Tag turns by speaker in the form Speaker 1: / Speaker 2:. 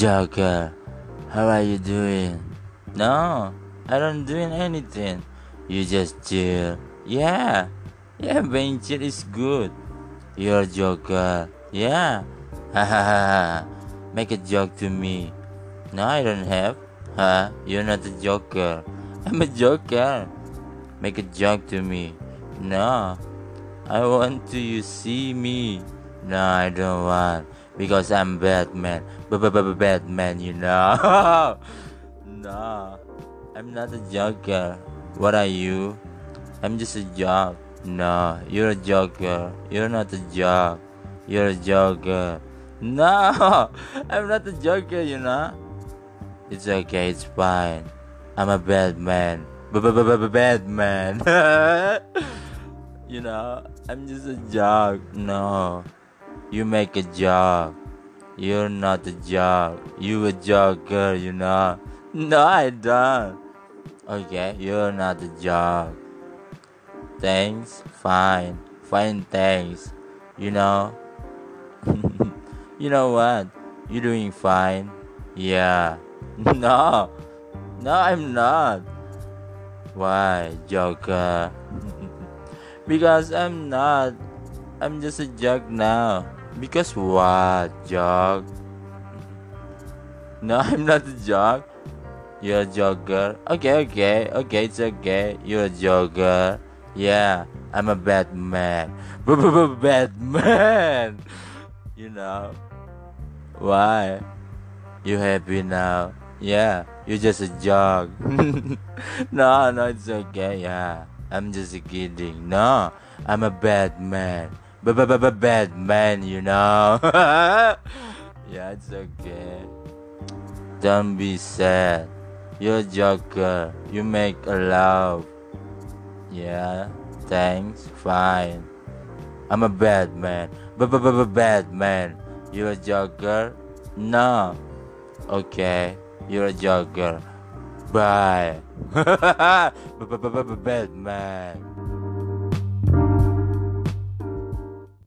Speaker 1: Joker, how are you doing? No, I don't doing anything. You just chill. Yeah, yeah, being chill is good. You're Joker. Yeah. Make a joke to me. No, I don't have. Huh? You're not a Joker. I'm a Joker. Make a joke to me. No. I want to you see me. No, I don't want. Because I'm Batman. Batman, you know. no. I'm not a Joker. What are you? I'm just a joke. No, you're a Joker. You're not a joke. You're a Joker. No, I'm not a Joker, you know. It's okay, it's fine. I'm a bad man. Bad man. you know, I'm just a joke. No, you make a joke. You're not a joke. You a joker, you know. No, I don't. Okay, you're not a joke. Thanks, fine, fine, thanks. You know, you know what? You're doing fine. Yeah. No, no, I'm not. Why, Joker? because I'm not. I'm just a joke now. Because what, joke? No, I'm not a joke. You're a joker. Okay, okay, okay, it's okay. You're a joker. Yeah, I'm a bad man. Bad man. You know. Why? You happy now? Yeah, you're just a joke. no, no, it's okay. Yeah, I'm just kidding. No, I'm a bad man. Bad man, you know. yeah, it's okay. Don't be sad. You're a joker. You make a love. Yeah, thanks. Fine. I'm a bad man. Bad man. You're a joker? No. Okay, you're a joker. Bye. Bad man.